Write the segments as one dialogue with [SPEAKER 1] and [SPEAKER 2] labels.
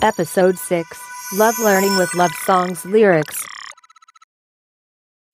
[SPEAKER 1] Episode 6 Love Learning with Love Songs Lyrics.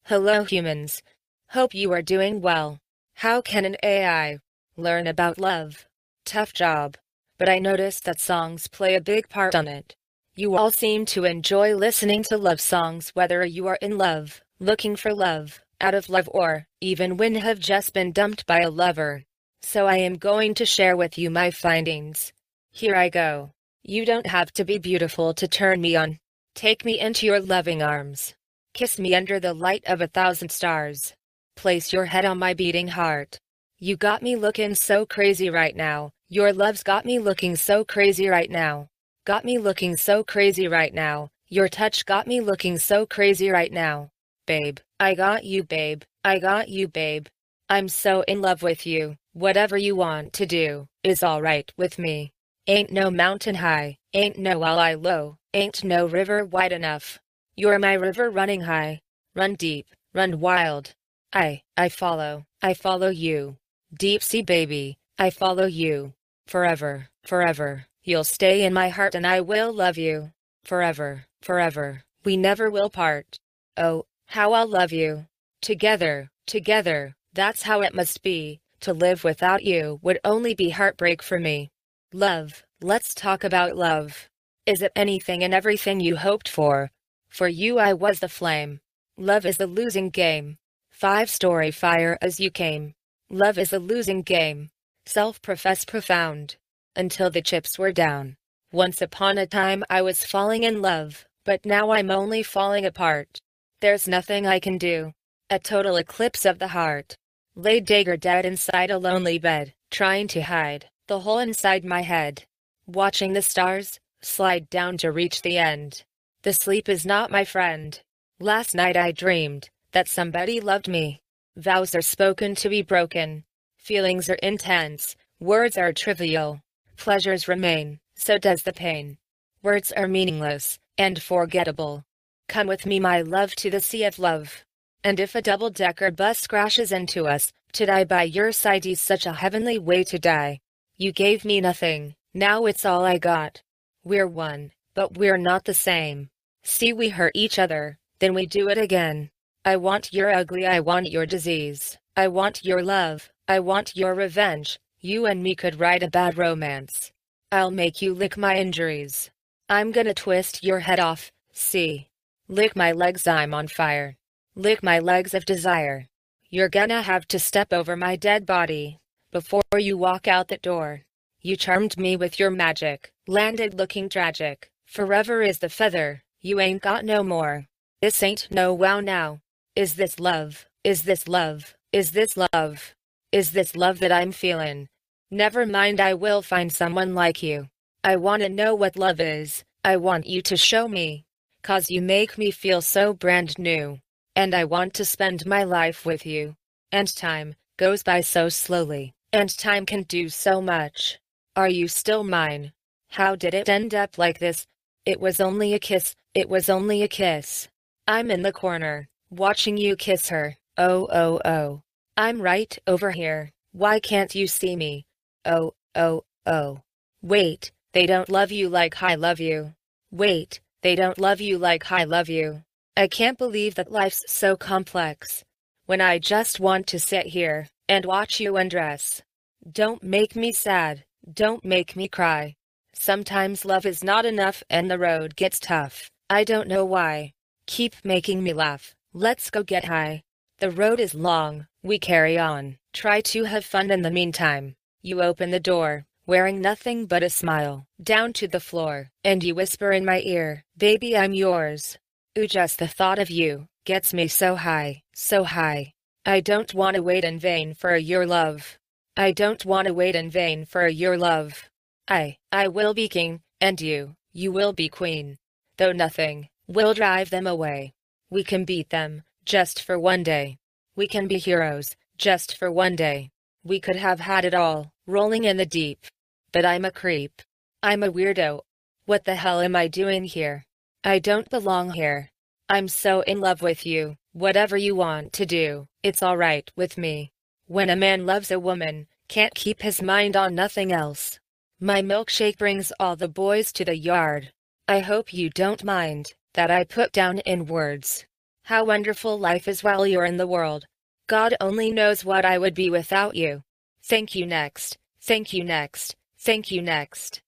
[SPEAKER 2] Hello, humans. Hope you are doing well. How can an AI learn about love? Tough job. But I noticed that songs play a big part on it. You all seem to enjoy listening to love songs whether you are in love, looking for love, out of love, or even when have just been dumped by a lover. So I am going to share with you my findings. Here I go. You don't have to be beautiful to turn me on. Take me into your loving arms. Kiss me under the light of a thousand stars. Place your head on my beating heart. You got me looking so crazy right now. Your love's got me looking so crazy right now. Got me looking so crazy right now. Your touch got me looking so crazy right now. Babe, I got you, babe. I got you, babe. I'm so in love with you. Whatever you want to do is alright with me. Ain't no mountain high, ain't no ally low, ain't no river wide enough. You're my river running high. Run deep, run wild. I, I follow, I follow you. Deep sea baby, I follow you. Forever, forever, you'll stay in my heart and I will love you. Forever, forever, we never will part. Oh, how I'll love you. Together, together, that's how it must be. To live without you would only be heartbreak for me. Love, let's talk about love. Is it anything and everything you hoped for? For you I was the flame. Love is the losing game. Five story fire as you came. Love is a losing game. Self profess profound. Until the chips were down. Once upon a time I was falling in love, but now I'm only falling apart. There's nothing I can do. A total eclipse of the heart. Lay dagger dead inside a lonely bed, trying to hide the hole inside my head. Watching the stars slide down to reach the end. The sleep is not my friend. Last night I dreamed that somebody loved me. Vows are spoken to be broken. Feelings are intense. Words are trivial. Pleasures remain, so does the pain. Words are meaningless and forgettable. Come with me, my love, to the sea of love. And if a double decker bus crashes into us, to die by your side is such a heavenly way to die. You gave me nothing, now it's all I got. We're one, but we're not the same. See, we hurt each other, then we do it again. I want your ugly, I want your disease. I want your love, I want your revenge. You and me could write a bad romance. I'll make you lick my injuries. I'm gonna twist your head off, see. Lick my legs, I'm on fire. Lick my legs of desire. You're gonna have to step over my dead body, before you walk out that door. You charmed me with your magic, landed looking tragic. Forever is the feather, you ain't got no more. This ain't no wow now. Is this love? Is this love? Is this love? Is this love that I'm feeling? Never mind, I will find someone like you. I wanna know what love is. I want you to show me. Cause you make me feel so brand new. And I want to spend my life with you. And time goes by so slowly. And time can do so much. Are you still mine? How did it end up like this? It was only a kiss, it was only a kiss. I'm in the corner, watching you kiss her. Oh, oh, oh. I'm right over here. Why can't you see me? Oh, oh, oh. Wait, they don't love you like I love you. Wait, they don't love you like I love you. I can't believe that life's so complex. When I just want to sit here and watch you undress. Don't make me sad, don't make me cry. Sometimes love is not enough and the road gets tough. I don't know why. Keep making me laugh. Let's go get high. The road is long, we carry on. Try to have fun in the meantime. You open the door, wearing nothing but a smile, down to the floor, and you whisper in my ear, Baby, I'm yours. Ooh, just the thought of you gets me so high, so high. I don't want to wait in vain for your love. I don't want to wait in vain for your love. I, I will be king, and you, you will be queen. Though nothing will drive them away. We can beat them, just for one day. We can be heroes, just for one day. We could have had it all, rolling in the deep. But I'm a creep. I'm a weirdo. What the hell am I doing here? I don't belong here. I'm so in love with you. Whatever you want to do, it's alright with me. When a man loves a woman, can't keep his mind on nothing else. My milkshake brings all the boys to the yard. I hope you don't mind that I put down in words how wonderful life is while you're in the world. God only knows what I would be without you. Thank you next. Thank you next. Thank you next.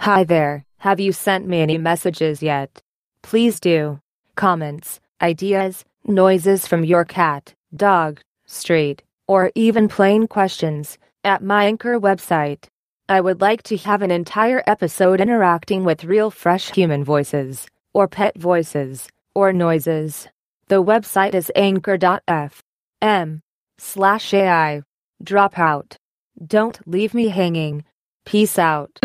[SPEAKER 1] Hi there, have you sent me any messages yet? Please do. Comments, ideas, noises from your cat, dog, street, or even plain questions at my anchor website. I would like to have an entire episode interacting with real fresh human voices, or pet voices, or noises. The website is anchor.fm slash AI. Drop out. Don't leave me hanging. Peace out.